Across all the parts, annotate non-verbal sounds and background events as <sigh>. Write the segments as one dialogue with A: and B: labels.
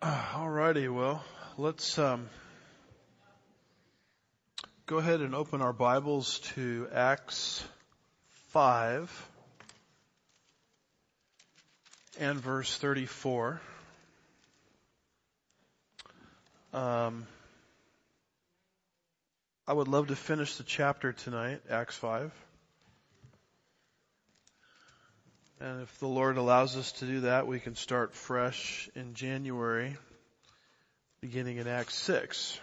A: Alrighty, well, let's um, go ahead and open our Bibles to Acts 5 and verse 34. Um, I would love to finish the chapter tonight, Acts 5. And if the Lord allows us to do that, we can start fresh in January, beginning in Acts 6.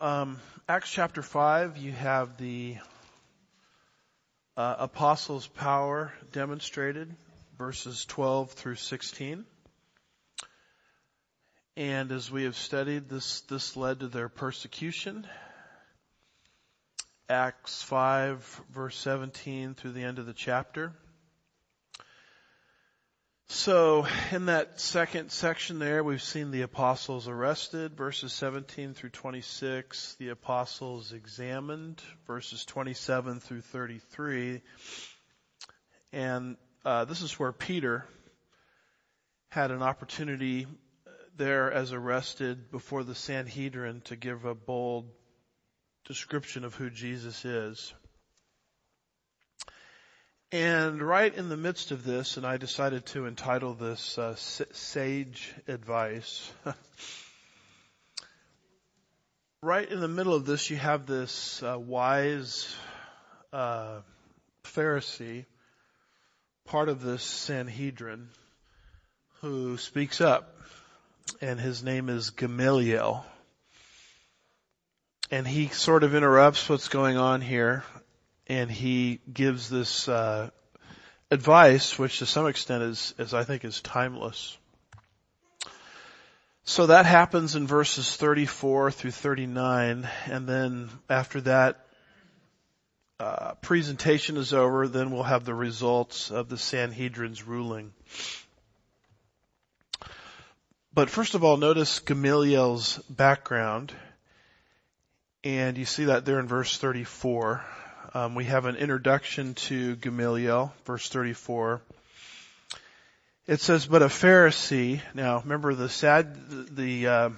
A: Um, Acts chapter 5, you have the uh, apostles' power demonstrated, verses 12 through 16. And as we have studied, this, this led to their persecution Acts 5 verse 17 through the end of the chapter. So in that second section there, we've seen the apostles arrested, verses 17 through 26, the apostles examined, verses 27 through 33, and uh, this is where Peter had an opportunity there as arrested before the Sanhedrin to give a bold description of who Jesus is. And right in the midst of this, and I decided to entitle this uh, Sage Advice. <laughs> right in the middle of this, you have this uh, wise uh, Pharisee, part of this Sanhedrin, who speaks up, and his name is Gamaliel and he sort of interrupts what's going on here and he gives this uh, advice which to some extent is, is I think is timeless. So that happens in verses 34 through 39 and then after that uh, presentation is over, then we'll have the results of the Sanhedrin's ruling. But first of all, notice Gamaliel's background. And you see that there in verse 34. Um, we have an introduction to Gamaliel, verse 34. It says, but a Pharisee, now remember the sad, the, uh,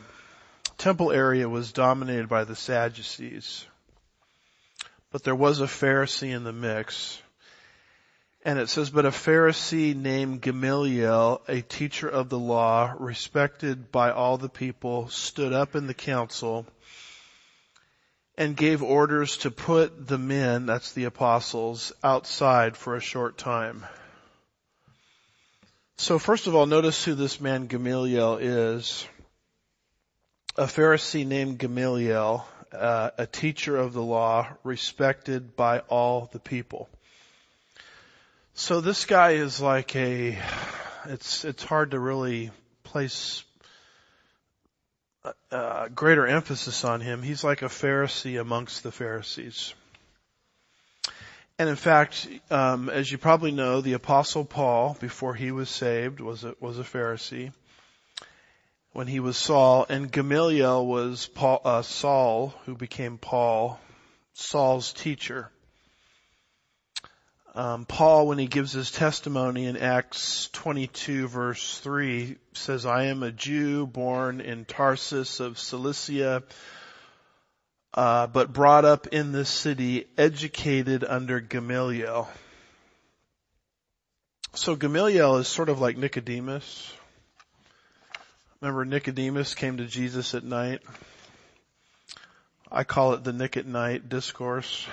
A: temple area was dominated by the Sadducees. But there was a Pharisee in the mix. And it says, but a Pharisee named Gamaliel, a teacher of the law, respected by all the people, stood up in the council and gave orders to put the men, that's the apostles, outside for a short time. So first of all, notice who this man Gamaliel is. A Pharisee named Gamaliel, uh, a teacher of the law, respected by all the people. So this guy is like a, it's, it's hard to really place uh, greater emphasis on him. He's like a Pharisee amongst the Pharisees. And in fact, um, as you probably know, the Apostle Paul, before he was saved, was a, was a Pharisee. When he was Saul, and Gamaliel was Paul, uh, Saul, who became Paul, Saul's teacher. Um, Paul, when he gives his testimony in Acts 22 verse 3, says, I am a Jew born in Tarsus of Cilicia, uh, but brought up in this city, educated under Gamaliel. So Gamaliel is sort of like Nicodemus. Remember Nicodemus came to Jesus at night? I call it the Nick at night discourse.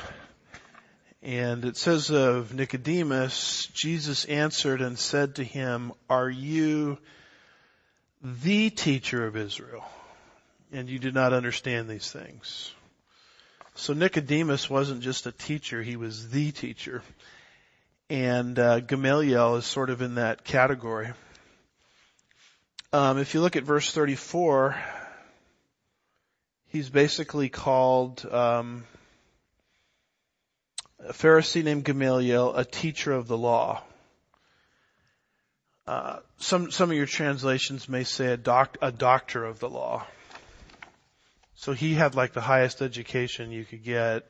A: And it says of Nicodemus, Jesus answered and said to him, are you the teacher of Israel? And you do not understand these things. So Nicodemus wasn't just a teacher, he was the teacher. And uh, Gamaliel is sort of in that category. Um, if you look at verse 34, he's basically called um, a Pharisee named Gamaliel, a teacher of the law. Uh, some some of your translations may say a doc, a doctor of the law. So he had like the highest education you could get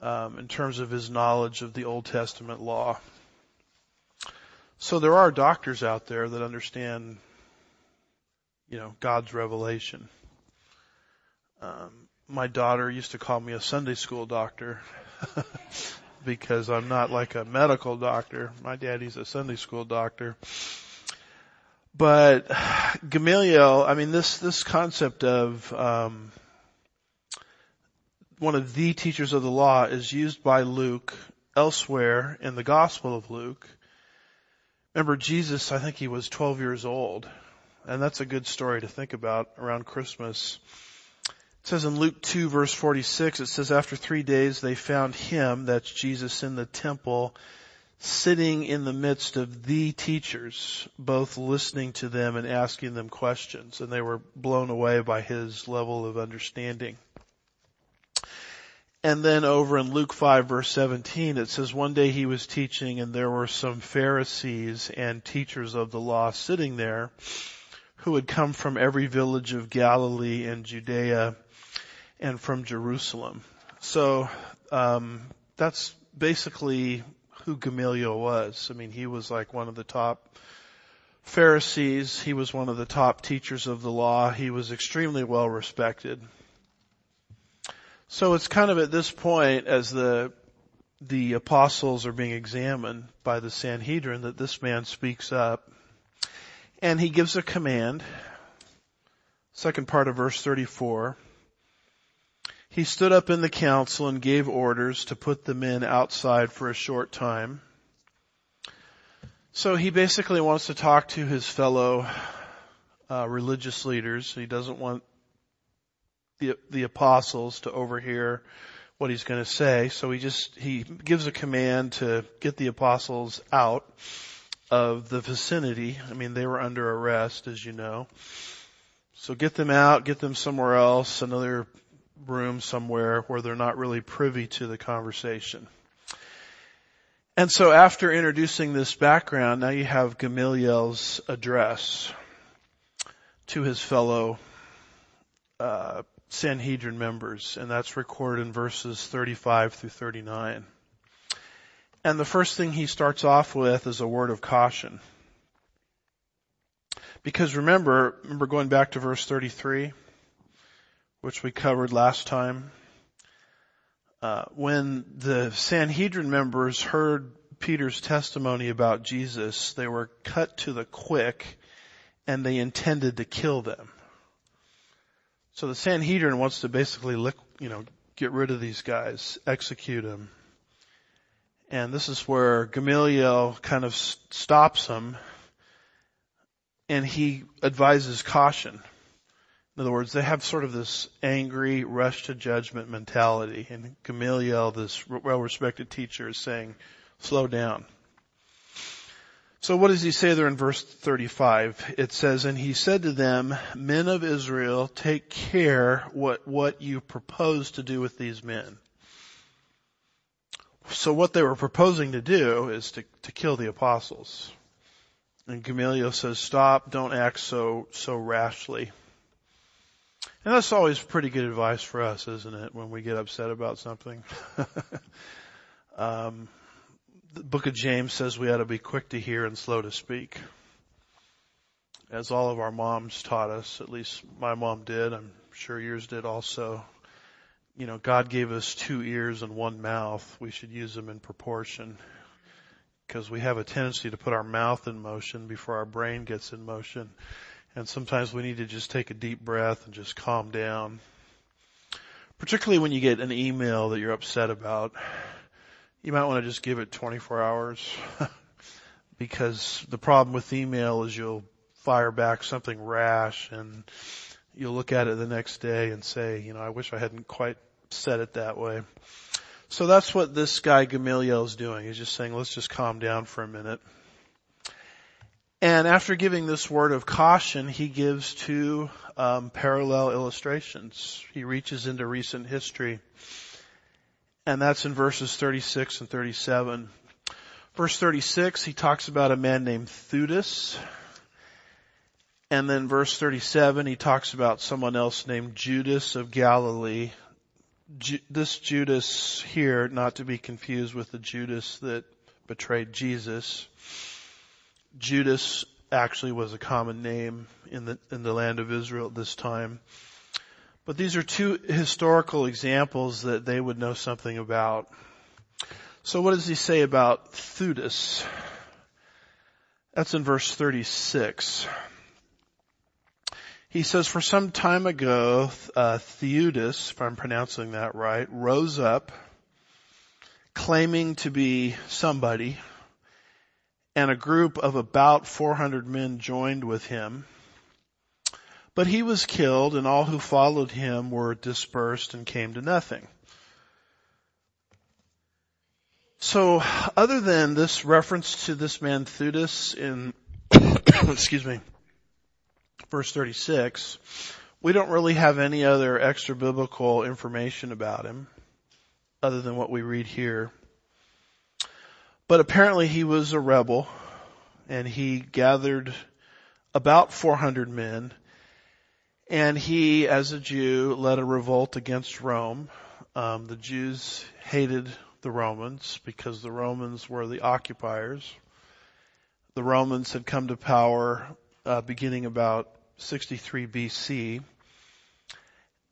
A: um, in terms of his knowledge of the Old Testament law. So there are doctors out there that understand, you know, God's revelation. Um, my daughter used to call me a Sunday school doctor <laughs> because I'm not like a medical doctor. My daddy's a Sunday school doctor. But <sighs> Gamaliel, I mean, this this concept of um, one of the teachers of the law is used by Luke elsewhere in the Gospel of Luke. Remember, Jesus, I think he was 12 years old, and that's a good story to think about around Christmas. It says in Luke 2 verse 46, it says, after three days they found him, that's Jesus, in the temple, sitting in the midst of the teachers, both listening to them and asking them questions, and they were blown away by his level of understanding. And then over in Luke 5 verse 17, it says one day he was teaching and there were some Pharisees and teachers of the law sitting there who had come from every village of Galilee and Judea and from Jerusalem. So um, that's basically who Gamaliel was. I mean, he was like one of the top Pharisees. He was one of the top teachers of the law. He was extremely well respected. So it's kind of at this point as the the apostles are being examined by the Sanhedrin that this man speaks up and he gives a command. Second part of verse 34. He stood up in the council and gave orders to put the men outside for a short time. So he basically wants to talk to his fellow uh, religious leaders. He doesn't want the the apostles to overhear what he's going to say. So he just he gives a command to get the apostles out of the vicinity. I mean, they were under arrest, as you know. So get them out, get them somewhere else, another room somewhere where they're not really privy to the conversation. And so after introducing this background, now you have Gamaliel's address to his fellow uh, Sanhedrin members, and that's recorded in verses 35 through 39. And the first thing he starts off with is a word of caution. Because remember, remember going back to verse 33? Which we covered last time. Uh, when the Sanhedrin members heard Peter's testimony about Jesus, they were cut to the quick and they intended to kill them. So the Sanhedrin wants to basically, you know, get rid of these guys, execute them. And this is where Gamaliel kind of stops them and he advises caution. In other words, they have sort of this angry, rush to judgment mentality. And Gamaliel, this well-respected teacher, is saying, slow down. So what does he say there in verse 35? It says, and he said to them, men of Israel, take care what, what you propose to do with these men. So what they were proposing to do is to, to kill the apostles. And Gamaliel says, stop, don't act so, so rashly. And that's always pretty good advice for us, isn't it, when we get upset about something? <laughs> um, the book of James says we ought to be quick to hear and slow to speak. As all of our moms taught us, at least my mom did, I'm sure yours did also. You know, God gave us two ears and one mouth. We should use them in proportion. Because we have a tendency to put our mouth in motion before our brain gets in motion. And sometimes we need to just take a deep breath and just calm down. Particularly when you get an email that you're upset about. You might want to just give it 24 hours. <laughs> because the problem with email is you'll fire back something rash and you'll look at it the next day and say, you know, I wish I hadn't quite said it that way. So that's what this guy Gamaliel is doing. He's just saying, let's just calm down for a minute. And after giving this word of caution, he gives two um, parallel illustrations. He reaches into recent history, and that's in verses 36 and 37. Verse 36, he talks about a man named Theudas. And then verse 37, he talks about someone else named Judas of Galilee. Ju- this Judas here, not to be confused with the Judas that betrayed Jesus. Judas actually was a common name in the, in the land of Israel at this time. But these are two historical examples that they would know something about. So what does he say about Theudas? That's in verse 36. He says, for some time ago, uh, Theudas, if I'm pronouncing that right, rose up claiming to be somebody and a group of about 400 men joined with him. But he was killed and all who followed him were dispersed and came to nothing. So other than this reference to this man Theudas in, <coughs> excuse me, verse 36, we don't really have any other extra biblical information about him other than what we read here. But apparently he was a rebel and he gathered about 400 men and he, as a Jew, led a revolt against Rome. Um, the Jews hated the Romans because the Romans were the occupiers. The Romans had come to power uh, beginning about 63 BC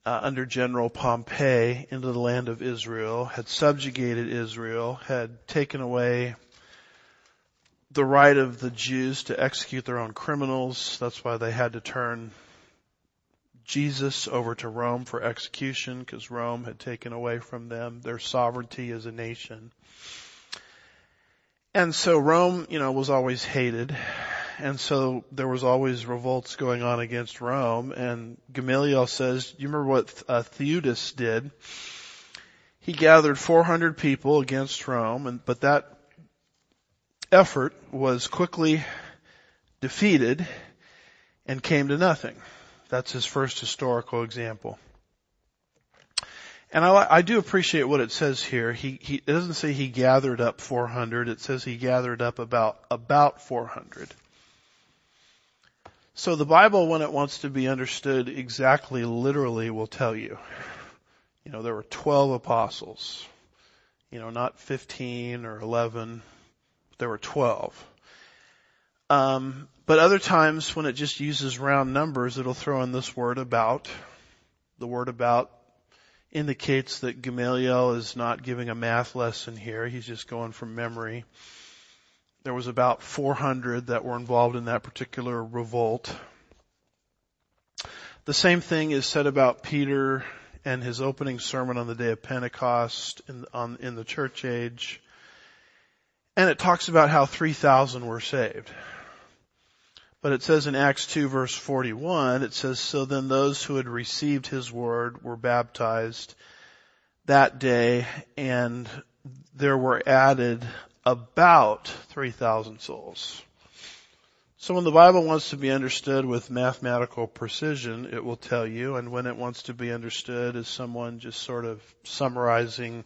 A: uh, under General Pompey into the land of Israel, had subjugated Israel, had taken away the right of the Jews to execute their own criminals. That's why they had to turn Jesus over to Rome for execution because Rome had taken away from them their sovereignty as a nation. And so Rome, you know, was always hated and so there was always revolts going on against Rome. And Gamaliel says, you remember what uh, Theudas did? He gathered 400 people against Rome, and but that effort was quickly defeated and came to nothing. That's his first historical example. And I, I do appreciate what it says here. He, he, it doesn't say he gathered up 400. It says he gathered up about, about 400. So the Bible, when it wants to be understood exactly literally, will tell you. You know, there were 12 apostles. You know, not 15 or 11. but There were 12. Um, but other times when it just uses round numbers, it'll throw in this word about. The word about indicates that Gamaliel is not giving a math lesson here. He's just going from memory. There was about 400 that were involved in that particular revolt. The same thing is said about Peter and his opening sermon on the day of Pentecost in, on, in the church age. And it talks about how 3,000 were saved. But it says in Acts 2 verse 41, it says, so then those who had received his word were baptized that day and there were added about 3,000 souls. So when the Bible wants to be understood with mathematical precision, it will tell you, and when it wants to be understood as someone just sort of summarizing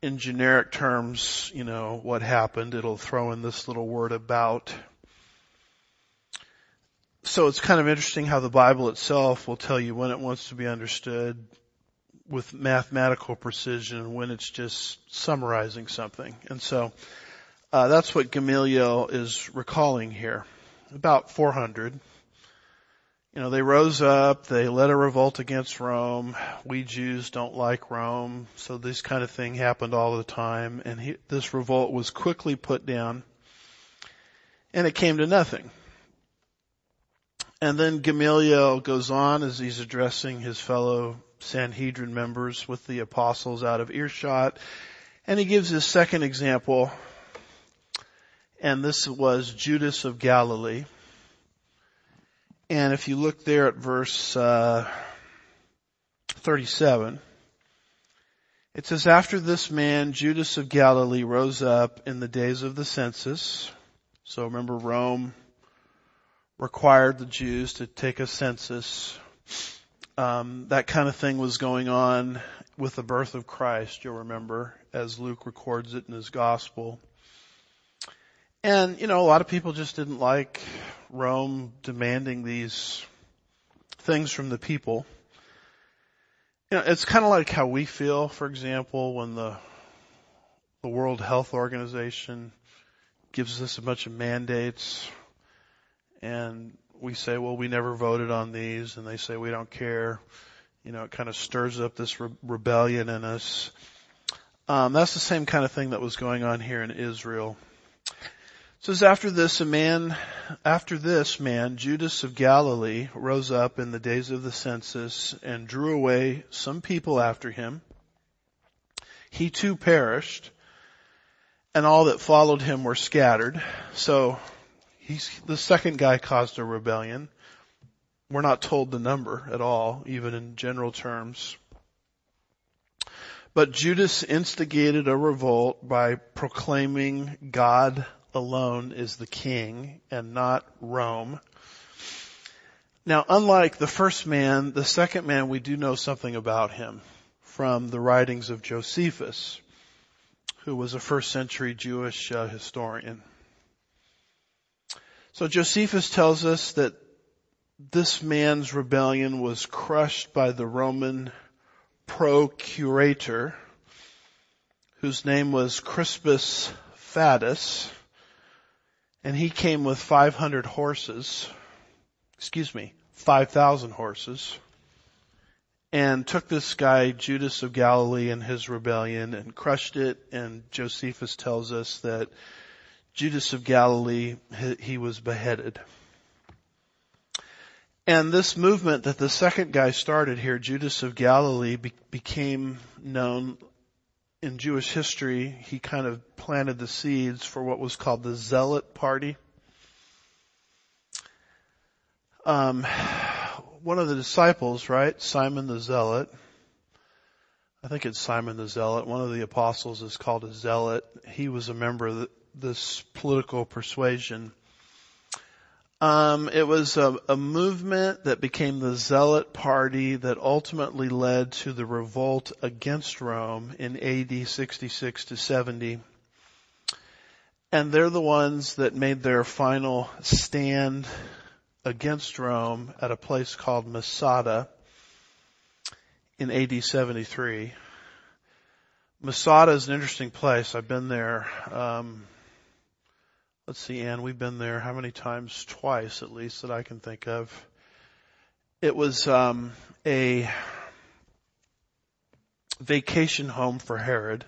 A: in generic terms, you know, what happened, it'll throw in this little word about. So it's kind of interesting how the Bible itself will tell you when it wants to be understood with mathematical precision when it's just summarizing something. And so uh, that's what Gamaliel is recalling here. About 400. You know, they rose up, they led a revolt against Rome. We Jews don't like Rome, so this kind of thing happened all the time, and he, this revolt was quickly put down, and it came to nothing. And then Gamaliel goes on as he's addressing his fellow Sanhedrin members with the apostles out of earshot. And he gives his second example. And this was Judas of Galilee. And if you look there at verse uh, 37, it says, After this man, Judas of Galilee, rose up in the days of the census. So remember Rome required the Jews to take a census um, that kind of thing was going on with the birth of Christ, you'll remember, as Luke records it in his gospel. And, you know, a lot of people just didn't like Rome demanding these things from the people. You know, it's kind of like how we feel, for example, when the the World Health Organization gives us a bunch of mandates and we say, well, we never voted on these and they say we don't care. You know, it kind of stirs up this re- rebellion in us. Um, that's the same kind of thing that was going on here in Israel. It says after this, a man, after this man, Judas of Galilee rose up in the days of the census and drew away some people after him. He too perished and all that followed him were scattered. So he's, the second guy caused a rebellion. We're not told the number at all, even in general terms. But Judas instigated a revolt by proclaiming God alone is the king and not Rome. Now, unlike the first man, the second man, we do know something about him from the writings of Josephus who was a first century Jewish uh, historian. So Josephus tells us that this man's rebellion was crushed by the Roman procurator, whose name was Crispus Fadus, and he came with 500 horses, excuse me, 5,000 horses, and took this guy, Judas of Galilee, and his rebellion and crushed it. And Josephus tells us that Judas of Galilee, he was beheaded. And this movement that the second guy started here, Judas of Galilee, be- became known in Jewish history. He kind of planted the seeds for what was called the Zealot Party. Um, one of the disciples, right? Simon the Zealot. I think it's Simon the Zealot. One of the apostles is called a zealot. He was a member of this political persuasion. Um, it was a, a, movement that became the Zealot Party that ultimately led to the revolt against Rome in AD 66 to 70. And they're the ones that made their final stand against Rome at a place called Masada in AD 73. Masada is an interesting place. I've been there. Um, let's see, Anne, we've been there how many times? Twice, at least, that I can think of. It was um, a vacation home for Herod.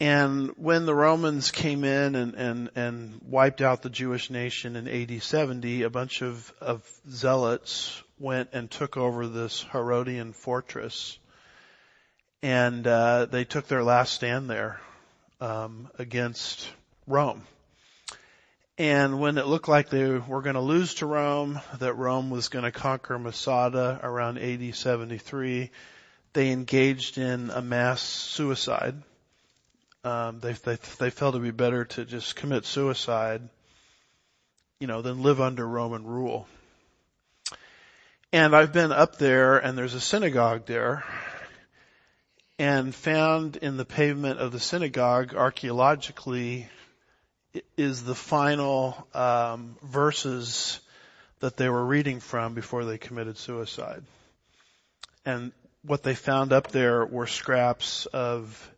A: And when the Romans came in and, and, and wiped out the Jewish nation in AD 70, a bunch of, of zealots went and took over this Herodian fortress. And uh, they took their last stand there um, against Rome. And when it looked like they were going to lose to Rome, that Rome was going to conquer Masada around AD 73, they engaged in a mass suicide um, they, they they felt it'd be better to just commit suicide, you know, than live under Roman rule. And I've been up there, and there's a synagogue there, and found in the pavement of the synagogue archaeologically is the final um, verses that they were reading from before they committed suicide. And what they found up there were scraps of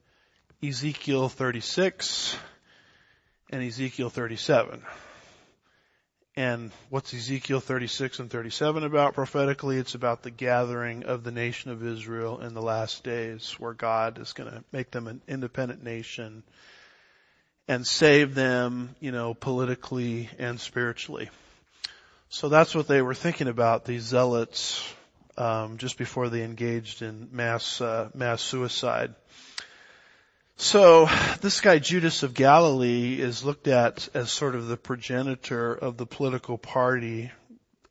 A: Ezekiel 36 and Ezekiel 37. And what's Ezekiel 36 and 37 about prophetically? It's about the gathering of the nation of Israel in the last days where God is going to make them an independent nation and save them, you know, politically and spiritually. So that's what they were thinking about, these zealots, um, just before they engaged in mass, uh, mass suicide. So this guy Judas of Galilee is looked at as sort of the progenitor of the political party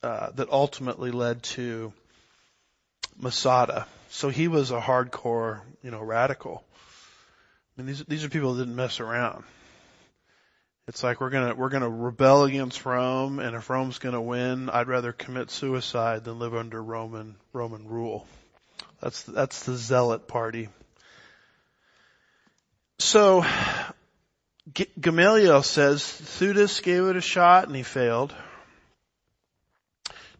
A: uh, that ultimately led to Masada. So he was a hardcore, you know, radical. I mean, these these are people that didn't mess around. It's like we're gonna we're gonna rebel against Rome, and if Rome's gonna win, I'd rather commit suicide than live under Roman Roman rule. That's that's the zealot party. So, G- Gamaliel says Theudas gave it a shot and he failed.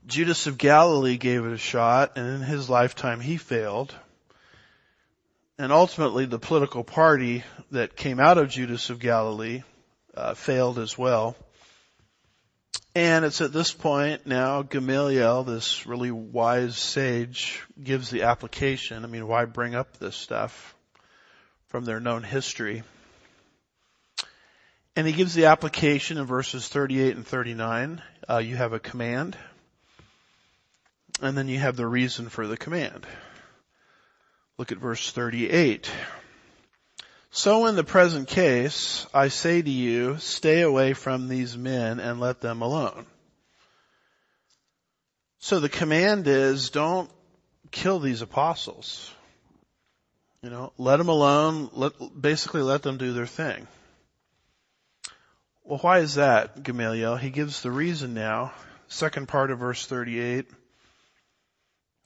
A: Judas of Galilee gave it a shot and in his lifetime he failed. And ultimately the political party that came out of Judas of Galilee uh, failed as well. And it's at this point now Gamaliel, this really wise sage, gives the application. I mean, why bring up this stuff from their known history? And he gives the application in verses 38 and 39. Uh, you have a command. And then you have the reason for the command. Look at verse 38. So in the present case, I say to you, stay away from these men and let them alone. So the command is don't kill these apostles. You know, let them alone, let, basically let them do their thing. Well, why is that, Gamaliel? He gives the reason now, second part of verse 38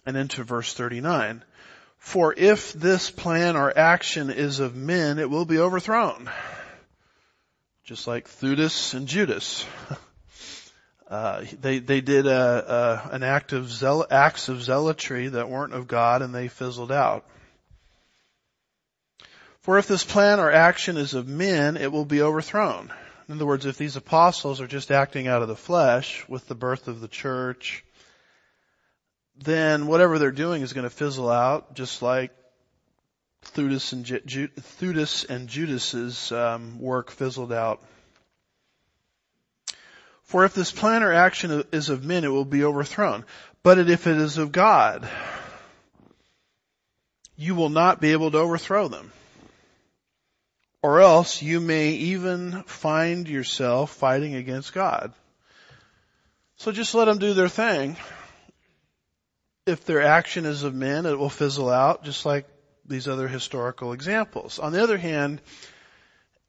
A: and into verse 39. For if this plan or action is of men, it will be overthrown. Just like Theudas and Judas. <laughs> Uh, they they did a, a, an act of zeal, acts of zealotry that weren't of God, and they fizzled out. For if this plan or action is of men, it will be overthrown. In other words, if these apostles are just acting out of the flesh with the birth of the church, then whatever they're doing is going to fizzle out, just like Theudas and, Ju- Theudas and Judas's um, work fizzled out. For if this plan or action is of men, it will be overthrown. But if it is of God, you will not be able to overthrow them. Or else you may even find yourself fighting against God. So just let them do their thing if their action is of men, it will fizzle out just like these other historical examples. On the other hand,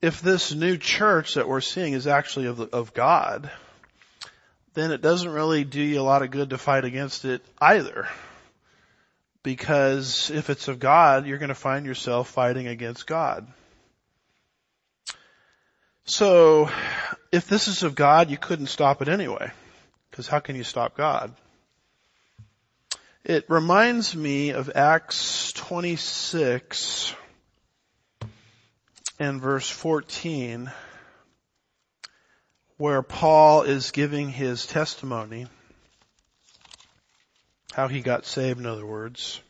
A: if this new church that we're seeing is actually of, the, of God, then it doesn't really do you a lot of good to fight against it either. Because if it's of God, you're going to find yourself fighting against God. So, if this is of God, you couldn't stop it anyway. Because how can you stop God? It reminds me of Acts 26 and verse 14 where Paul is giving his testimony, how he got saved in other words,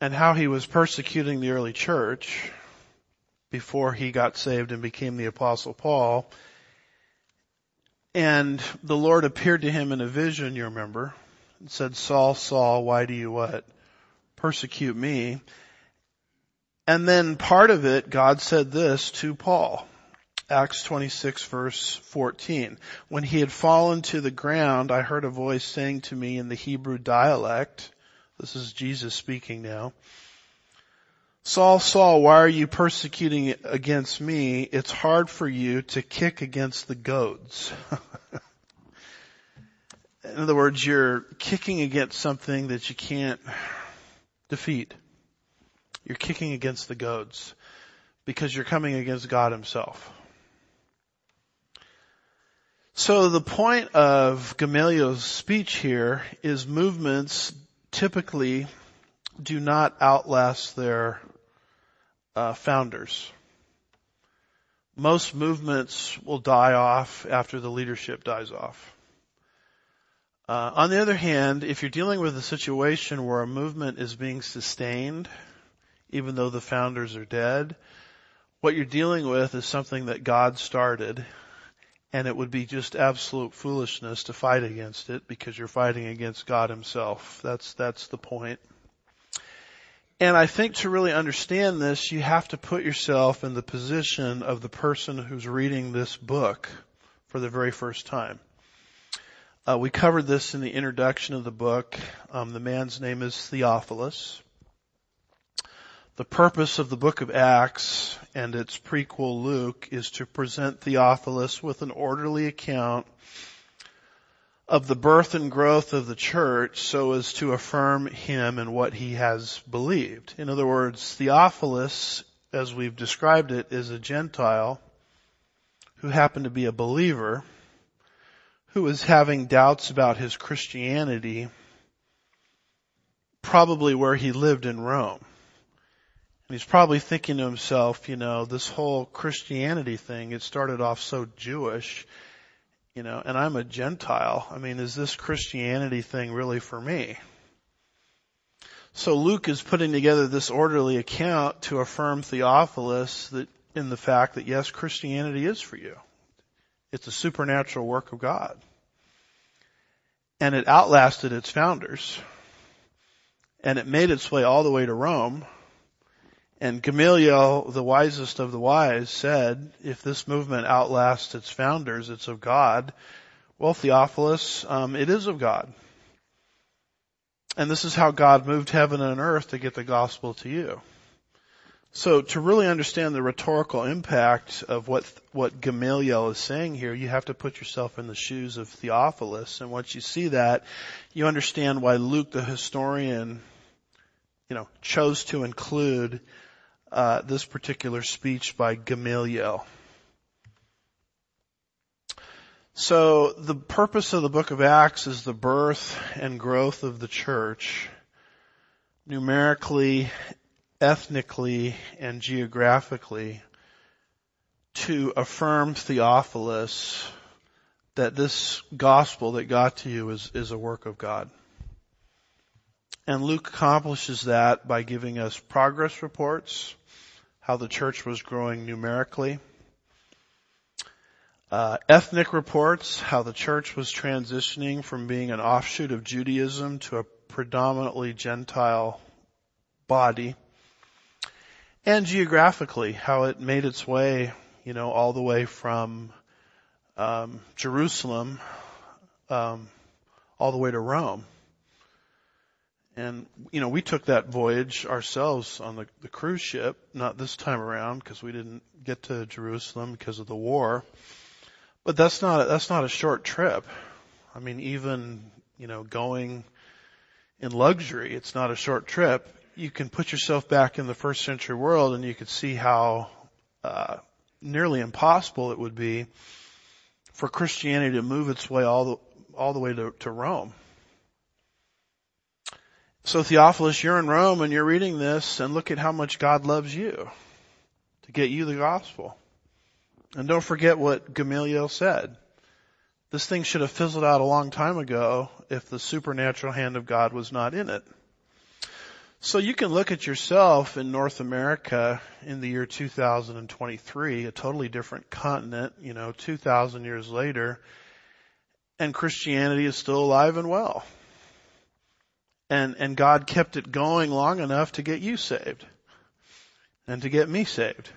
A: and how he was persecuting the early church before he got saved and became the apostle Paul. And the Lord appeared to him in a vision, you remember, and said, Saul, Saul, why do you what? Persecute me. And then part of it, God said this to Paul. Acts 26 verse 14. When he had fallen to the ground, I heard a voice saying to me in the Hebrew dialect, this is Jesus speaking now, Saul, Saul, why are you persecuting against me? It's hard for you to kick against the goads. <laughs> In other words, you're kicking against something that you can't defeat. You're kicking against the goads because you're coming against God himself. So the point of Gamaliel's speech here is movements typically do not outlast their uh, founders. Most movements will die off after the leadership dies off. Uh, on the other hand, if you're dealing with a situation where a movement is being sustained, even though the founders are dead, what you're dealing with is something that God started, and it would be just absolute foolishness to fight against it because you're fighting against God Himself. That's that's the point. And I think to really understand this, you have to put yourself in the position of the person who's reading this book for the very first time. Uh, we covered this in the introduction of the book. Um, the man's name is Theophilus. The purpose of the book of Acts and its prequel Luke is to present Theophilus with an orderly account of the birth and growth of the church so as to affirm him and what he has believed. In other words, Theophilus, as we've described it, is a Gentile who happened to be a believer who was having doubts about his Christianity, probably where he lived in Rome. And he's probably thinking to himself, you know, this whole Christianity thing, it started off so Jewish, you know, and I'm a Gentile. I mean, is this Christianity thing really for me? So Luke is putting together this orderly account to affirm Theophilus that in the fact that yes, Christianity is for you. It's a supernatural work of God. And it outlasted its founders. And it made its way all the way to Rome. And Gamaliel, the wisest of the wise, said, if this movement outlasts its founders, it's of God. Well, Theophilus, um, it is of God. And this is how God moved heaven and earth to get the gospel to you. So to really understand the rhetorical impact of what what Gamaliel is saying here, you have to put yourself in the shoes of Theophilus. And once you see that, you understand why Luke, the historian, you know, chose to include uh, this particular speech by Gamaliel. So the purpose of the book of Acts is the birth and growth of the church, numerically, ethnically, and geographically, to affirm Theophilus that this gospel that got to you is, is a work of God. And Luke accomplishes that by giving us progress reports, how the church was growing numerically, uh, ethnic reports, how the church was transitioning from being an offshoot of Judaism to a predominantly Gentile body. And geographically, how it made its way, you know, all the way from um, Jerusalem um, all the way to Rome. And, you know, we took that voyage ourselves on the, the cruise ship, not this time around because we didn't get to Jerusalem because of the war. But that's not, that's not a short trip. I mean, even, you know, going in luxury, it's not a short trip. You can put yourself back in the first century world and you could see how, uh, nearly impossible it would be for Christianity to move its way all the, all the way to, to Rome. So Theophilus, you're in Rome and you're reading this and look at how much God loves you to get you the gospel. And don't forget what Gamaliel said. This thing should have fizzled out a long time ago if the supernatural hand of God was not in it. So you can look at yourself in North America in the year 2023, a totally different continent, you know, 2,000 years later, and Christianity is still alive and well. And, and God kept it going long enough to get you saved and to get me saved.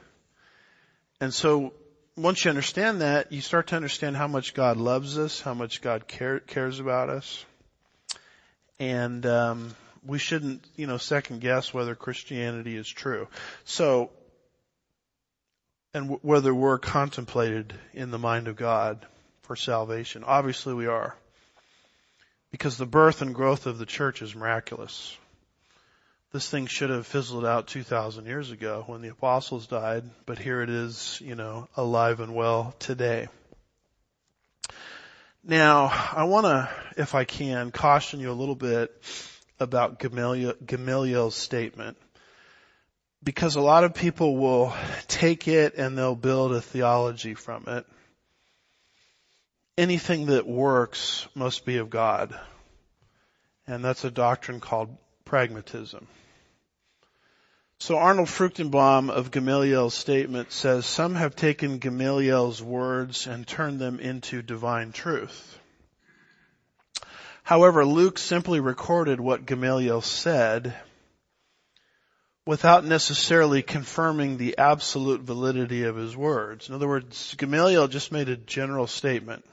A: And so once you understand that, you start to understand how much God loves us, how much God care, cares about us, and um, we shouldn't, you know, second guess whether Christianity is true. So, and w- whether we're contemplated in the mind of God for salvation. Obviously, we are, because the birth and growth of the church is miraculous. This thing should have fizzled out 2,000 years ago when the apostles died, but here it is, you know, alive and well today. Now, I want to, if I can, caution you a little bit about Gamaliel, Gamaliel's statement. Because a lot of people will take it and they'll build a theology from it. Anything that works must be of God. And that's a doctrine called pragmatism. So Arnold Fruchtenbaum of Gamaliel's statement says, some have taken Gamaliel's words and turned them into divine truth. However, Luke simply recorded what Gamaliel said without necessarily confirming the absolute validity of his words. In other words, Gamaliel just made a general statement.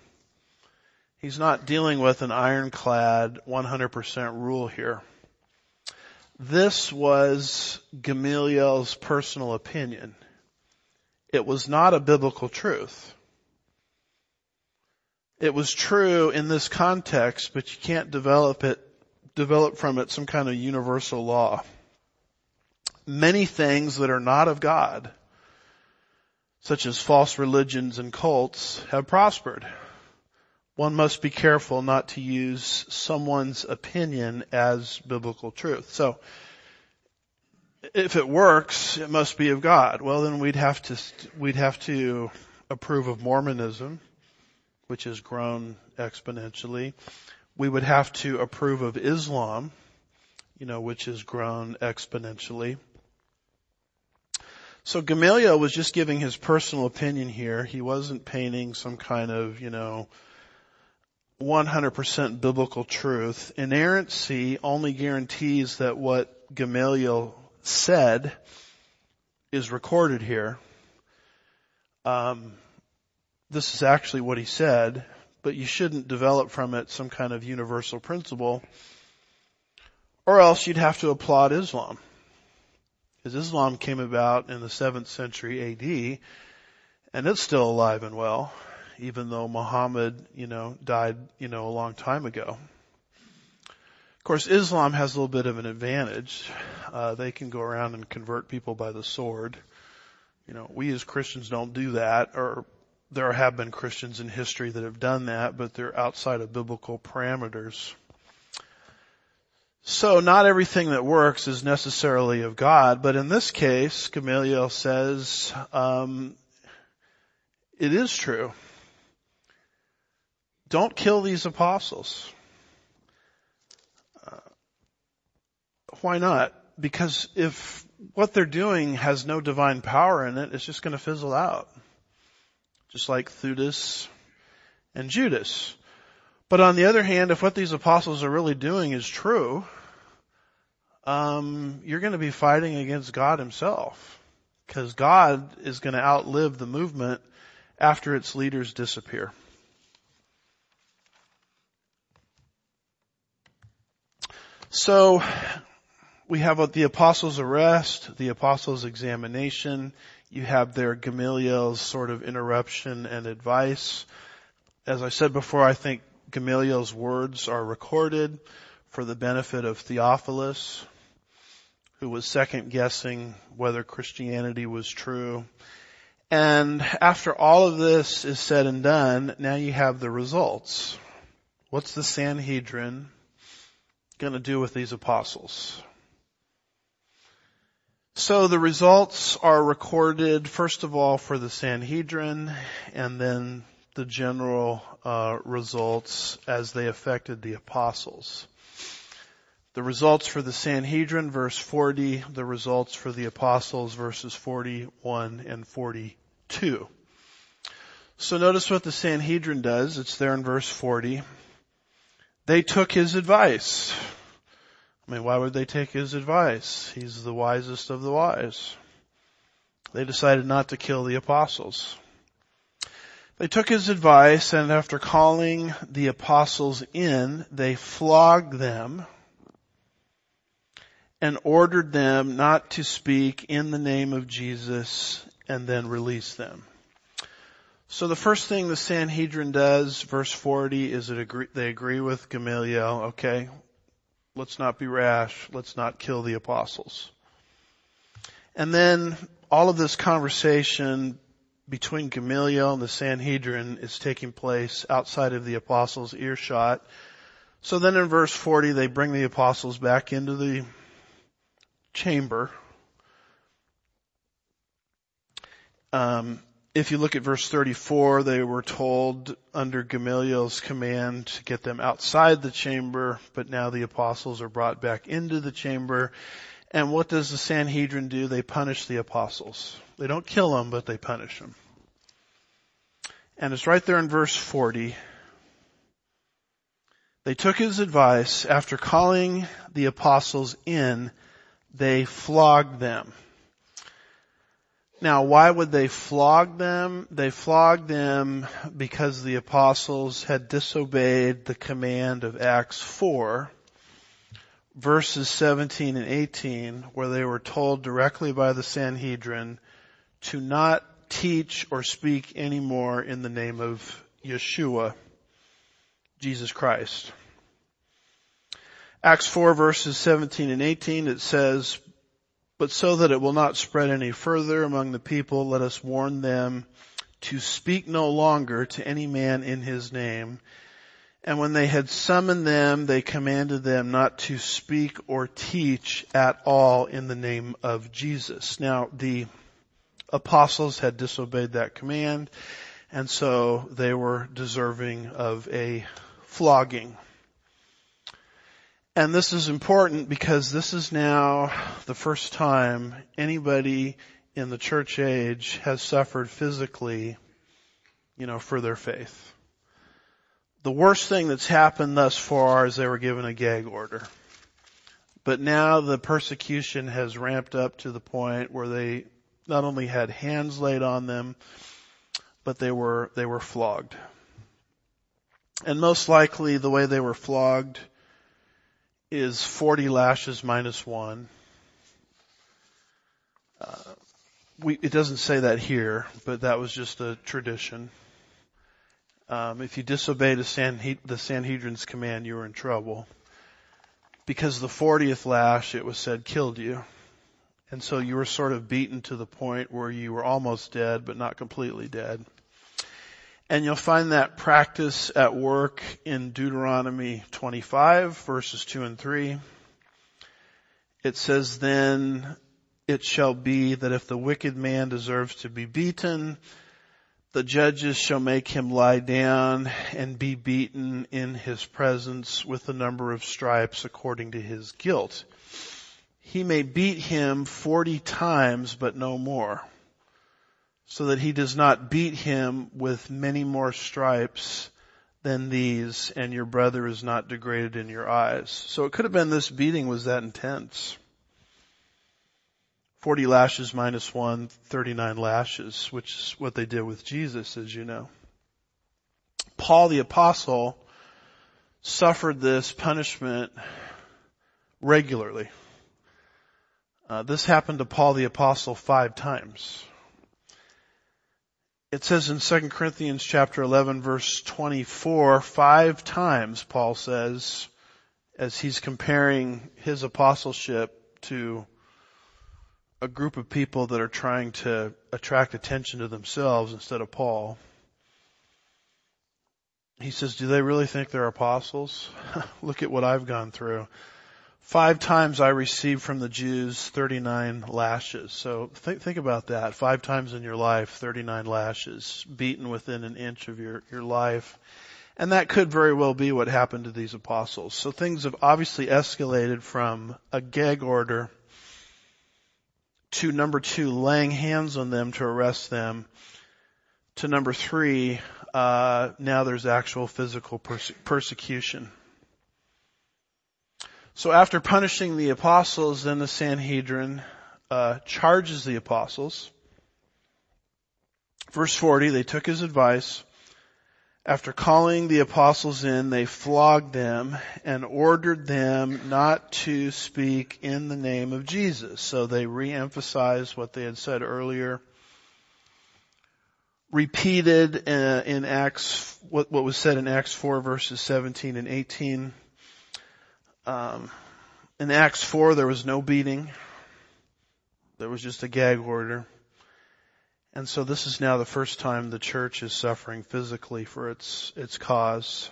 A: He's not dealing with an ironclad 100% rule here. This was Gamaliel's personal opinion. It was not a biblical truth. It was true in this context, but you can't develop it, develop from it some kind of universal law. Many things that are not of God, such as false religions and cults, have prospered. one must be careful not to use someone's opinion as biblical truth. So, if it works, it must be of God. Well, then we'd have to, we'd have to approve of Mormonism, which has grown exponentially. We would have to approve of Islam, you know, which has grown exponentially. So Gamaliel was just giving his personal opinion here. He wasn't painting some kind of, you know, 100% biblical truth. Inerrancy only guarantees that what Gamaliel said is recorded here. Um, this is actually what he said, but you shouldn't develop from it some kind of universal principle, or else you'd have to applaud Islam. Because Islam came about in the 7th century AD, and it's still alive and well, even though Muhammad, you know, died, you know, a long time ago. Of course, Islam has a little bit of an advantage. Uh, they can go around and convert people by the sword. You know, we as Christians don't do that, or there have been Christians in history that have done that, but they're outside of biblical parameters. So not everything that works is necessarily of God, but in this case, Gamaliel says, um, it is true. Don't kill these apostles. Uh, why not? Because if what they're doing has no divine power in it, it's just going to fizzle out. Just like Theudas and Judas. But on the other hand, if what these apostles are really doing is true, um, you're going to be fighting against God himself. Because God is going to outlive the movement after its leaders disappear. So, we have the apostles' arrest, the apostles' examination, you have their Gamaliel's sort of interruption and advice. As I said before, I think Gamaliel's words are recorded for the benefit of Theophilus, who was second guessing whether Christianity was true. And after all of this is said and done, now you have the results. What's the Sanhedrin going to do with these apostles? So the results are recorded first of all for the Sanhedrin and then the general uh, results as they affected the apostles. The results for the Sanhedrin, verse 40, the results for the apostles, verses 41 and 42. So notice what the Sanhedrin does. It's there in verse 40. They took his advice. I mean, why would they take his advice? He's the wisest of the wise. They decided not to kill the apostles. They took his advice and after calling the apostles in, they flogged them and ordered them not to speak in the name of Jesus and then released them. So the first thing the Sanhedrin does, verse 40, is agree, they agree with Gamaliel, okay, Let's not be rash. Let's not kill the apostles. And then all of this conversation between Gamaliel and the Sanhedrin is taking place outside of the apostles' earshot. So then in verse 40, they bring the apostles back into the chamber. Um, if you look at verse 34, they were told under Gamaliel's command to get them outside the chamber, but now the apostles are brought back into the chamber. And what does the Sanhedrin do? They punish the apostles. They don't kill them, but they punish them. And it's right there in verse 40. They took his advice. After calling the apostles in, they flogged them. Now, why would they flog them? They flogged them because the apostles had disobeyed the command of Acts 4, verses 17 and 18, where they were told directly by the Sanhedrin to not teach or speak anymore in the name of Yeshua, Jesus Christ. Acts 4 verses 17 and 18, it says, but so that it will not spread any further among the people, let us warn them to speak no longer to any man in his name, And when they had summoned them, they commanded them not to speak or teach at all in the name of Jesus. Now, the apostles had disobeyed that command, and so they were deserving of a flogging. And this is important because this is now the first time anybody in the church age has suffered physically, you know, for their faith the worst thing that's happened thus far is they were given a gag order. But now the persecution has ramped up to the point where they not only had hands laid on them, but they were, they were flogged. And most likely the way they were flogged is 40 lashes minus one. Uh, we, it doesn't say that here, but that was just a tradition. Um, if you disobeyed the, Sanhedrin's command, you were in trouble. Because the 40th lash, it was said, killed you. And so you were sort of beaten to the point where you were almost dead, but not completely dead. And you'll find that practice at work in Deuteronomy 25 verses 2 and 3. It says then, it shall be that if the wicked man deserves to be beaten, the judges shall make him lie down and be beaten in his presence with the number of stripes according to his guilt. He may beat him forty times, but no more, so that he does not beat him with many more stripes than these, and your brother is not degraded in your eyes. So it could have been this beating was that intense. 40 lashes minus one, 39 lashes, which is what they did with Jesus, as you know. Paul the apostle suffered this punishment regularly. Uh, this happened to Paul the apostle five times. It says in 2 Corinthians chapter 11 verse 24, five times Paul says, as he's comparing his apostleship to a group of people that are trying to attract attention to themselves instead of Paul. He says, do they really think they're apostles? <laughs> Look at what I've gone through. Five times I received from the Jews 39 lashes. So think, think about that. Five times in your life, 39 lashes, beaten within an inch of your, your life. And that could very well be what happened to these apostles. So things have obviously escalated from a gag order to number two, laying hands on them to arrest them, to number three, uh, now there's actual physical perse- persecution. So after punishing the apostles, then the Sanhedrin uh, charges the apostles. Verse 40, they took his advice after calling the apostles in, they flogged them and ordered them not to speak in the name of Jesus. So they re-emphasized what they had said earlier. Repeated uh, in Acts, what, what, was said in Acts 4 verses 17 and 18. Um, in Acts 4 there was no beating. There was just a gag order. And so this is now the first time the church is suffering physically for its, its cause.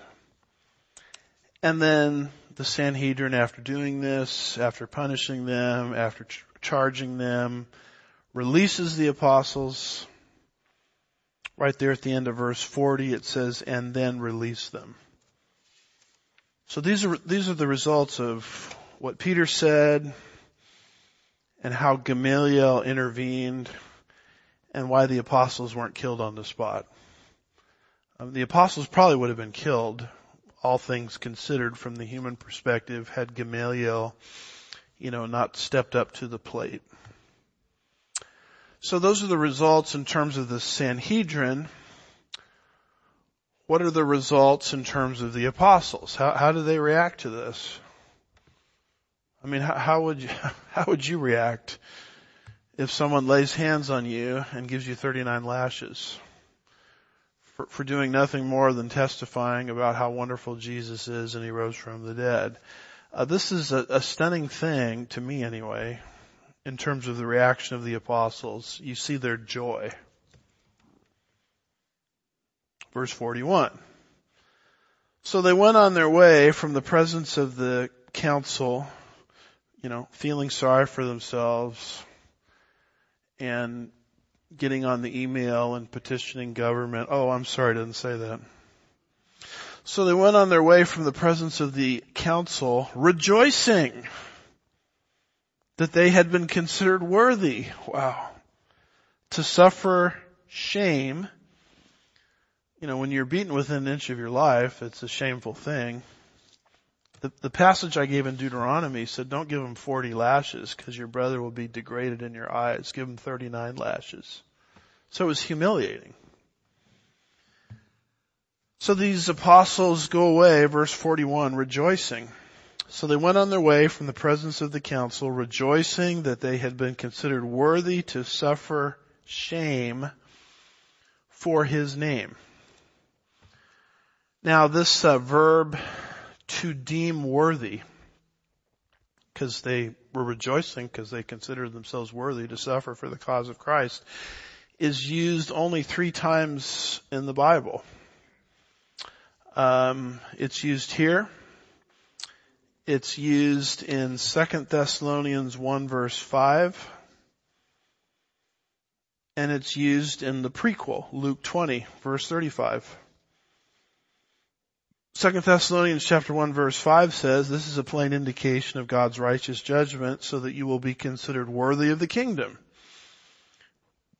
A: And then the Sanhedrin, after doing this, after punishing them, after ch- charging them, releases the apostles. Right there at the end of verse 40 it says, and then release them. So these are, these are the results of what Peter said and how Gamaliel intervened and why the apostles weren't killed on the spot. Um, the apostles probably would have been killed, all things considered from the human perspective, had Gamaliel, you know, not stepped up to the plate. So those are the results in terms of the Sanhedrin. What are the results in terms of the apostles? How, how do they react to this? I mean, how, how would you, <laughs> how would you react if someone lays hands on you and gives you 39 lashes for, for doing nothing more than testifying about how wonderful Jesus is and he rose from the dead. Uh, this is a, a stunning thing to me anyway, in terms of the reaction of the apostles. You see their joy. Verse 41. So they went on their way from the presence of the council, you know, feeling sorry for themselves and getting on the email and petitioning government. Oh, I'm sorry, I didn't say that. So they went on their way from the presence of the council rejoicing that they had been considered worthy. Wow. To suffer shame. You know, when you're beaten within an inch of your life, it's a shameful thing. The, the passage I gave in Deuteronomy said, don't give him 40 lashes because your brother will be degraded in your eyes. Give him 39 lashes. So it was humiliating. So these apostles go away, verse 41, rejoicing. So they went on their way from the presence of the council, rejoicing that they had been considered worthy to suffer shame for his name. Now this uh, verb to deem worthy, because they were rejoicing because they considered themselves worthy to suffer for the cause of Christ, is used only three times in the Bible. Um, it's used here. It's used in 2 Thessalonians 1 verse 5. And it's used in the prequel, Luke 20 verse 35. Second Thessalonians chapter 1 verse 5 says, this is a plain indication of God's righteous judgment so that you will be considered worthy of the kingdom,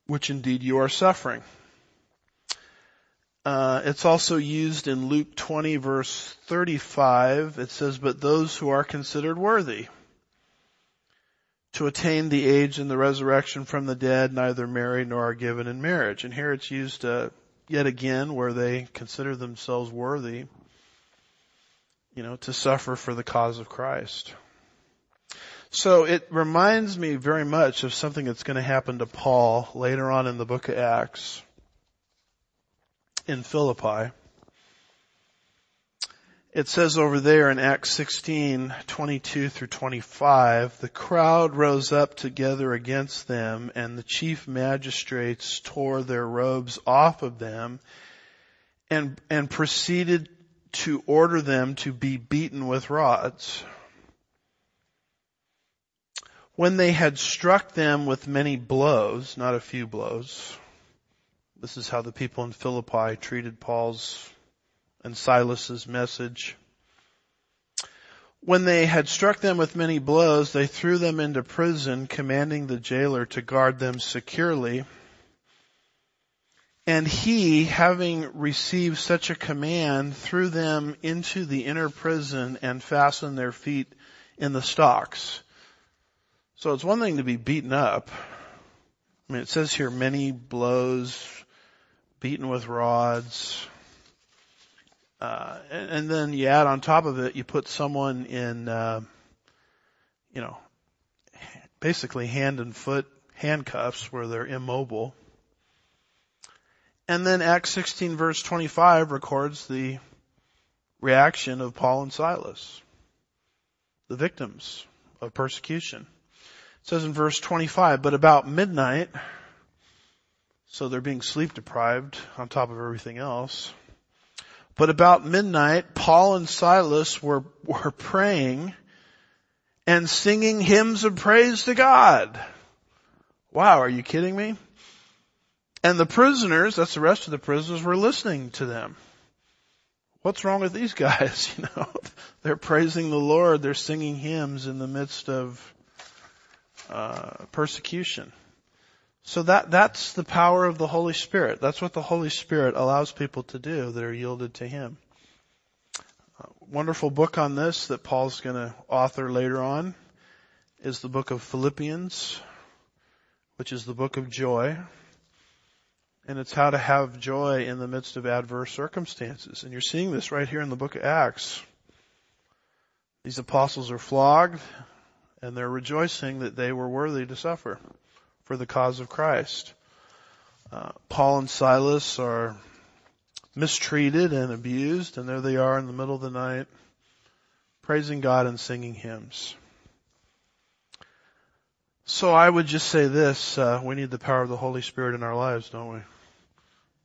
A: which indeed you are suffering. Uh, it's also used in Luke 20 verse 35. It says, but those who are considered worthy to attain the age and the resurrection from the dead neither marry nor are given in marriage. And here it's used, uh, yet again where they consider themselves worthy you know, to suffer for the cause of Christ. So it reminds me very much of something that's going to happen to Paul later on in the book of Acts in Philippi. It says over there in Acts 16, 22 through 25, the crowd rose up together against them and the chief magistrates tore their robes off of them and, and proceeded to order them to be beaten with rods. When they had struck them with many blows, not a few blows, this is how the people in Philippi treated Paul's and Silas's message. When they had struck them with many blows, they threw them into prison, commanding the jailer to guard them securely. And he, having received such a command, threw them into the inner prison and fastened their feet in the stocks. So it's one thing to be beaten up. I mean, it says here many blows, beaten with rods. Uh, and, and, then you add on top of it, you put someone in, uh, you know, basically hand and foot handcuffs where they're immobile. And then Acts 16 verse 25 records the reaction of Paul and Silas, the victims of persecution. It says in verse 25, but about midnight, so they're being sleep deprived on top of everything else. But about midnight, Paul and Silas were, were praying and singing hymns of praise to God. Wow, are you kidding me? And the prisoners, that's the rest of the prisoners, were listening to them. What's wrong with these guys? <laughs> You know, they're praising the Lord. They're singing hymns in the midst of uh, persecution. So that that's the power of the Holy Spirit. That's what the Holy Spirit allows people to do that are yielded to Him. A wonderful book on this that Paul's going to author later on is the book of Philippians, which is the book of joy and it's how to have joy in the midst of adverse circumstances. And you're seeing this right here in the book of Acts. These apostles are flogged and they're rejoicing that they were worthy to suffer for the cause of Christ. Uh, Paul and Silas are mistreated and abused and there they are in the middle of the night praising God and singing hymns. So I would just say this, uh, we need the power of the Holy Spirit in our lives, don't we?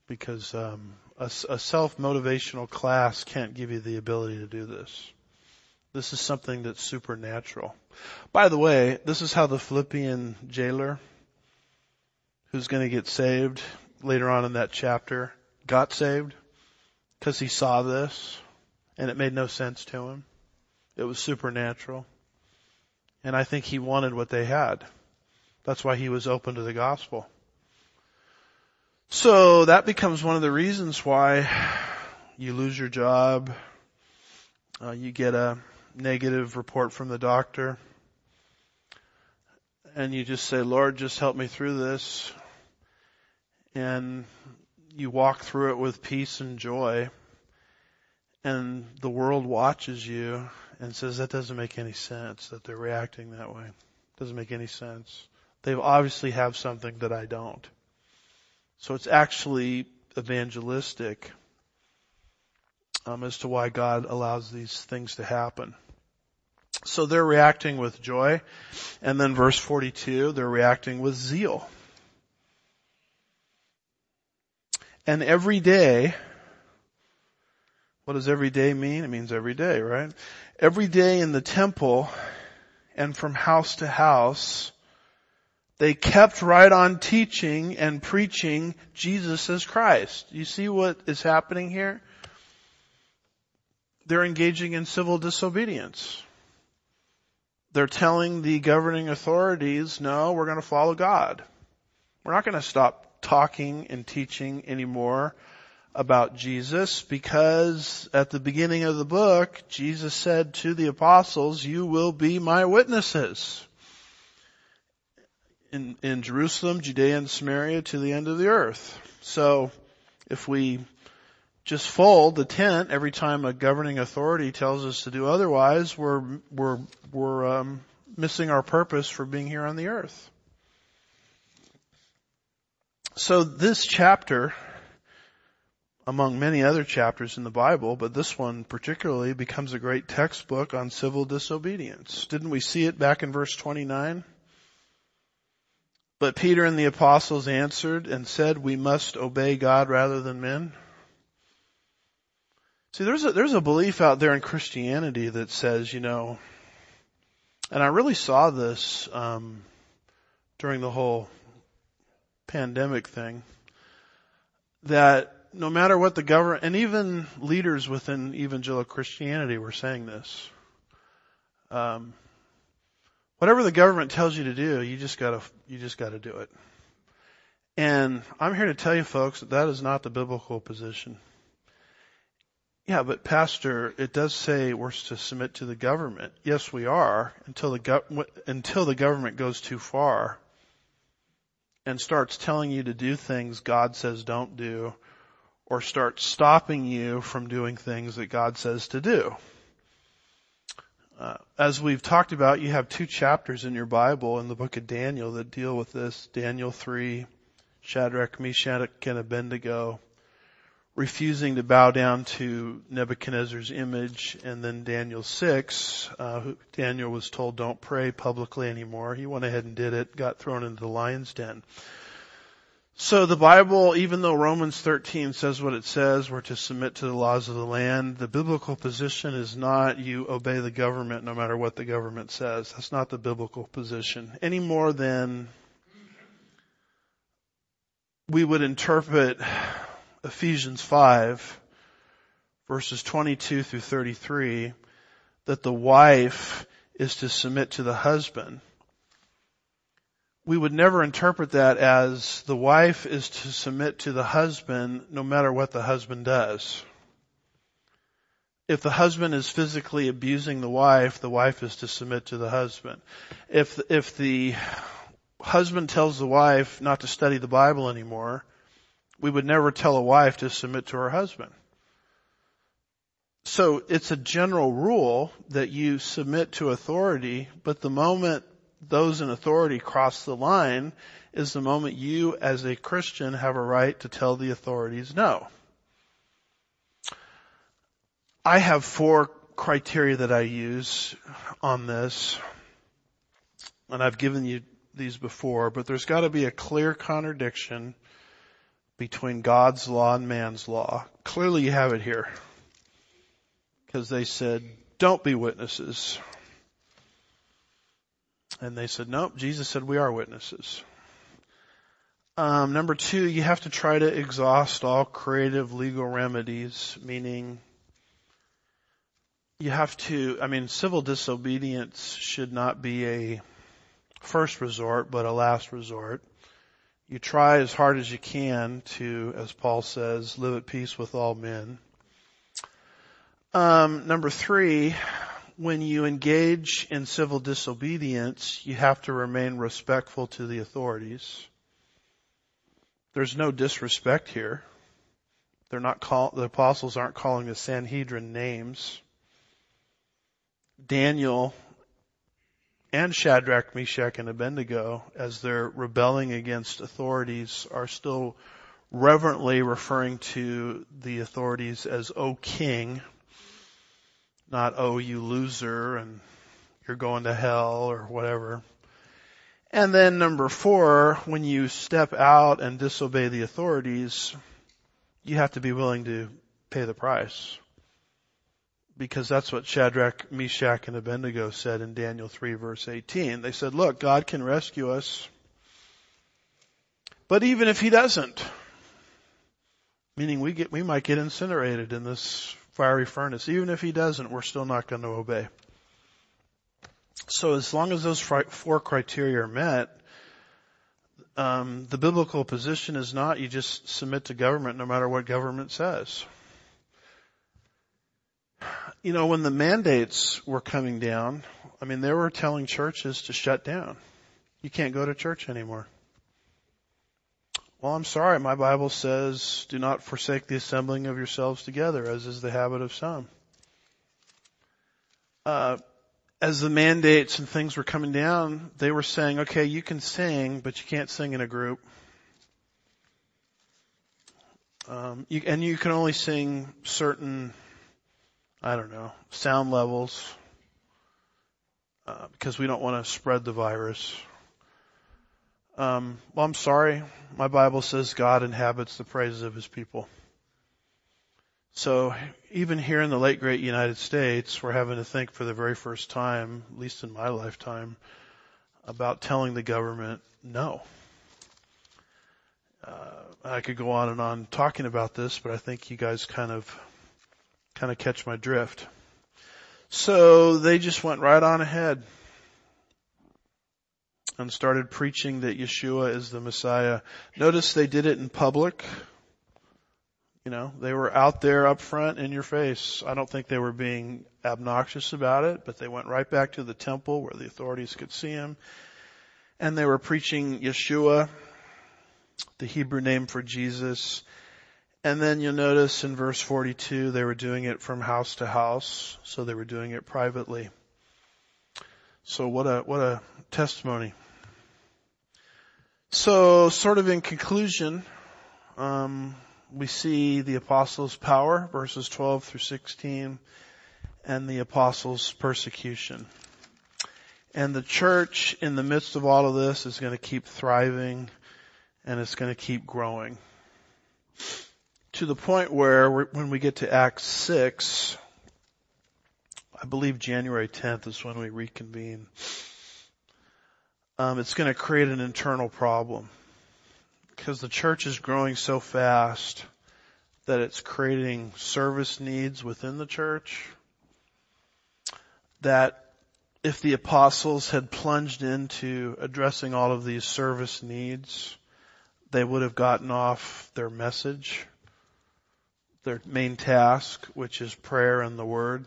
A: Because um, A, a self-motivational class can't give you the ability to do this. This is something that's supernatural. By the way, this is how the Philippian jailer, who's going to get saved later on in that chapter, got saved because he saw this and it made no sense to him. It was supernatural. And I think he wanted what they had. That's why he was open to the gospel. So that becomes one of the reasons why you lose your job, uh, you get a negative report from the doctor, and you just say, Lord, just help me through this. And you walk through it with peace and joy, and the world watches you and says, that doesn't make any sense that they're reacting that way. Doesn't make any sense. They obviously have something that I don't. So it's actually evangelistic um, as to why God allows these things to happen. So they're reacting with joy. And then verse 42, they're reacting with zeal. And every day, what does every day mean? It means every day, right? Every day in the temple and from house to house, they kept right on teaching and preaching Jesus as Christ. You see what is happening here? They're engaging in civil disobedience. They're telling the governing authorities, no, we're going to follow God. We're not going to stop talking and teaching anymore about Jesus because at the beginning of the book, Jesus said to the apostles, you will be my witnesses in, in Jerusalem, Judea and Samaria to the end of the earth. So if we just fold the tent every time a governing authority tells us to do otherwise, we're, we're, we're um, missing our purpose for being here on the earth. So this chapter, among many other chapters in the Bible, but this one particularly becomes a great textbook on civil disobedience. Didn't we see it back in verse 29? But Peter and the apostles answered and said, we must obey God rather than men. See, there's a, there's a belief out there in Christianity that says, you know, and I really saw this, um, during the whole pandemic thing, that no matter what the government, and even leaders within evangelical Christianity were saying this, um, whatever the government tells you to do, you just gotta, you just gotta do it. And I'm here to tell you folks that that is not the biblical position. Yeah, but pastor, it does say we're to submit to the government. Yes, we are until the go- until the government goes too far and starts telling you to do things God says don't do or starts stopping you from doing things that God says to do. Uh, as we've talked about, you have two chapters in your Bible in the book of Daniel that deal with this. Daniel 3, Shadrach, Meshach, and Abednego refusing to bow down to Nebuchadnezzar's image, and then Daniel 6, uh, Daniel was told don't pray publicly anymore. He went ahead and did it, got thrown into the lion's den. So the Bible, even though Romans 13 says what it says, we're to submit to the laws of the land, the biblical position is not you obey the government no matter what the government says. That's not the biblical position. Any more than we would interpret Ephesians 5 verses 22 through 33 that the wife is to submit to the husband we would never interpret that as the wife is to submit to the husband no matter what the husband does. If the husband is physically abusing the wife, the wife is to submit to the husband. If, if the husband tells the wife not to study the Bible anymore, we would never tell a wife to submit to her husband. So it's a general rule that you submit to authority, but the moment those in authority cross the line is the moment you as a Christian have a right to tell the authorities no. I have four criteria that I use on this, and I've given you these before, but there's got to be a clear contradiction between God's law and man's law. Clearly you have it here. Because they said, don't be witnesses. And they said, nope, Jesus said we are witnesses. Um, number two, you have to try to exhaust all creative legal remedies, meaning you have to, I mean, civil disobedience should not be a first resort, but a last resort. You try as hard as you can to, as Paul says, live at peace with all men. Um, number three, when you engage in civil disobedience, you have to remain respectful to the authorities. There's no disrespect here. They're not call, the apostles aren't calling the Sanhedrin names. Daniel and Shadrach, Meshach, and Abednego, as they're rebelling against authorities, are still reverently referring to the authorities as, O King, not, oh, you loser, and you're going to hell, or whatever. And then number four, when you step out and disobey the authorities, you have to be willing to pay the price. Because that's what Shadrach, Meshach, and Abednego said in Daniel 3 verse 18. They said, look, God can rescue us. But even if He doesn't, meaning we get, we might get incinerated in this fiery furnace. Even if He doesn't, we're still not going to obey. So as long as those four criteria are met, um, the biblical position is not you just submit to government no matter what government says. You know, when the mandates were coming down, I mean, they were telling churches to shut down. You can't go to church anymore. Well, I'm sorry, my Bible says, do not forsake the assembling of yourselves together, as is the habit of some. Uh, as the mandates and things were coming down, they were saying, okay, you can sing, but you can't sing in a group. Um, you, and you can only sing certain, I don't know, sound levels, uh, because we don't want to spread the virus. Um, well, I'm sorry. My Bible says God inhabits the praises of His people. So even here in the late great United States, we're having to think for the very first time, at least in my lifetime, about telling the government no. Uh, I could go on and on talking about this, but I think you guys kind of, kind of catch my drift. So they just went right on ahead and started preaching that Yeshua is the Messiah. Notice they did it in public. You know, they were out there up front in your face. I don't think they were being obnoxious about it, but they went right back to the temple where the authorities could see him. And they were preaching Yeshua, the Hebrew name for Jesus. And then you'll notice in verse 42, they were doing it from house to house, so they were doing it privately. So what a, what a testimony. So sort of in conclusion, um, we see the apostles' power, verses 12 through 16, and the apostles' persecution. And the church in the midst of all of this is going to keep thriving and it's going to keep growing. To the point where when we get to Acts 6, I believe January 10th is when we reconvene. Um, it's going to create an internal problem because the church is growing so fast that it's creating service needs within the church that if the apostles had plunged into addressing all of these service needs, they would have gotten off their message, their main task, which is prayer and the word.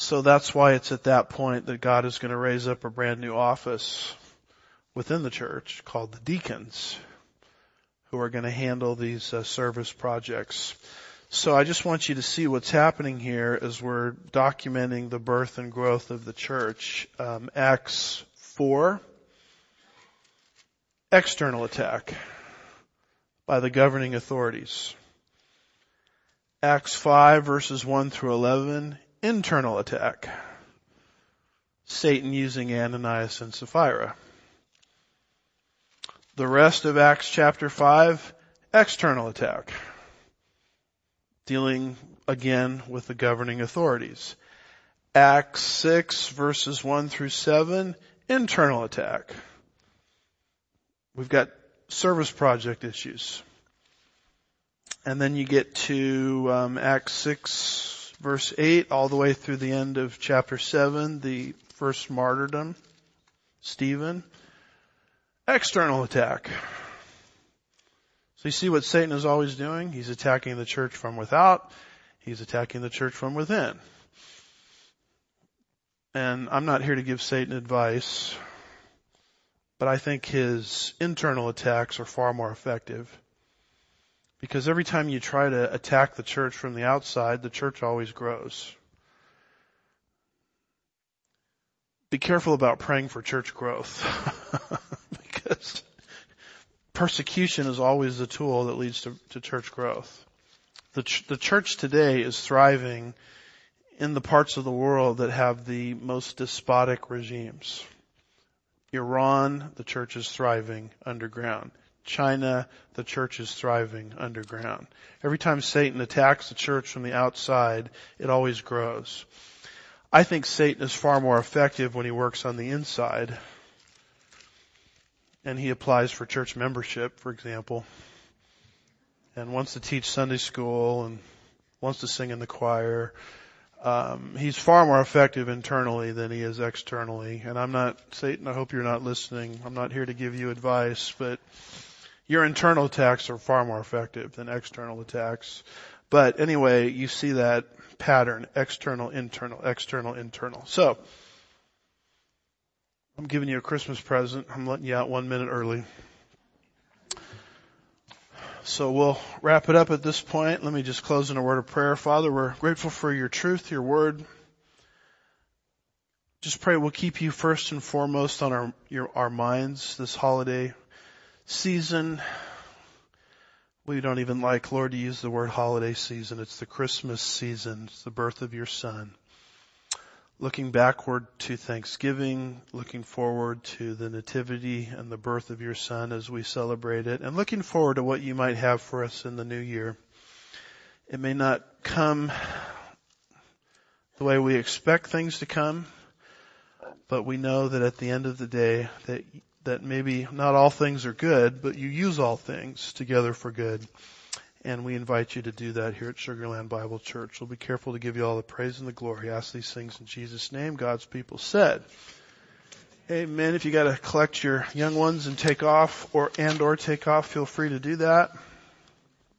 A: So that's why it's at that point that God is going to raise up a brand new office within the church called the deacons who are going to handle these uh, service projects. So I just want you to see what's happening here as we're documenting the birth and growth of the church. Um, Acts 4, external attack by the governing authorities. Acts 5 verses 1 through 11, internal attack. Satan using Ananias and Sapphira The rest of Acts chapter 5, external attack. Dealing again with the governing authorities. Acts 6 verses 1 through 7, internal attack. We've got service project issues. And then you get to um, Acts 6 verse 8 all the way through the end of chapter 7, the first martyrdom, Stephen. External attack. So you see what Satan is always doing? He's attacking the church from without. He's attacking the church from within. And I'm not here to give Satan advice, but I think his internal attacks are far more effective. Because every time you try to attack the church from the outside, the church always grows. Be careful about praying for church growth. <laughs> because persecution is always the tool that leads to, to church growth. The, ch- the church today is thriving in the parts of the world that have the most despotic regimes. Iran, the church is thriving underground. China, the church is thriving underground. Every time Satan attacks the church from the outside, it always grows. I think Satan is far more effective when he works on the inside. And he applies for church membership, for example, and wants to teach Sunday school and wants to sing in the choir. Um, he's far more effective internally than he is externally. And I'm not, Satan, I hope you're not listening. I'm not here to give you advice, but your internal attacks are far more effective than external attacks. But anyway, you see that pattern, external, internal, external, internal. So, I'm giving you a Christmas present. I'm letting you out one minute early. So we'll wrap it up at this point. Let me just close in a word of prayer. Father, we're grateful for your truth, your word. Just pray we'll keep you first and foremost on our, your, our minds this holiday season. We don't even like, Lord, to use the word holiday season. It's the Christmas season. It's the birth of your son. Looking backward to Thanksgiving, looking forward to the nativity and the birth of your son as we celebrate it, and looking forward to what you might have for us in the new year. It may not come the way we expect things to come, but we know that at the end of the day that that maybe not all things are good, but you use all things together for good. And we invite you to do that here at Sugar Land Bible Church. We'll be careful to give you all the praise and the glory. ask these things in Jesus' name. God's people said. Amen. If you gotta collect your young ones and take off or, and or take off, feel free to do that.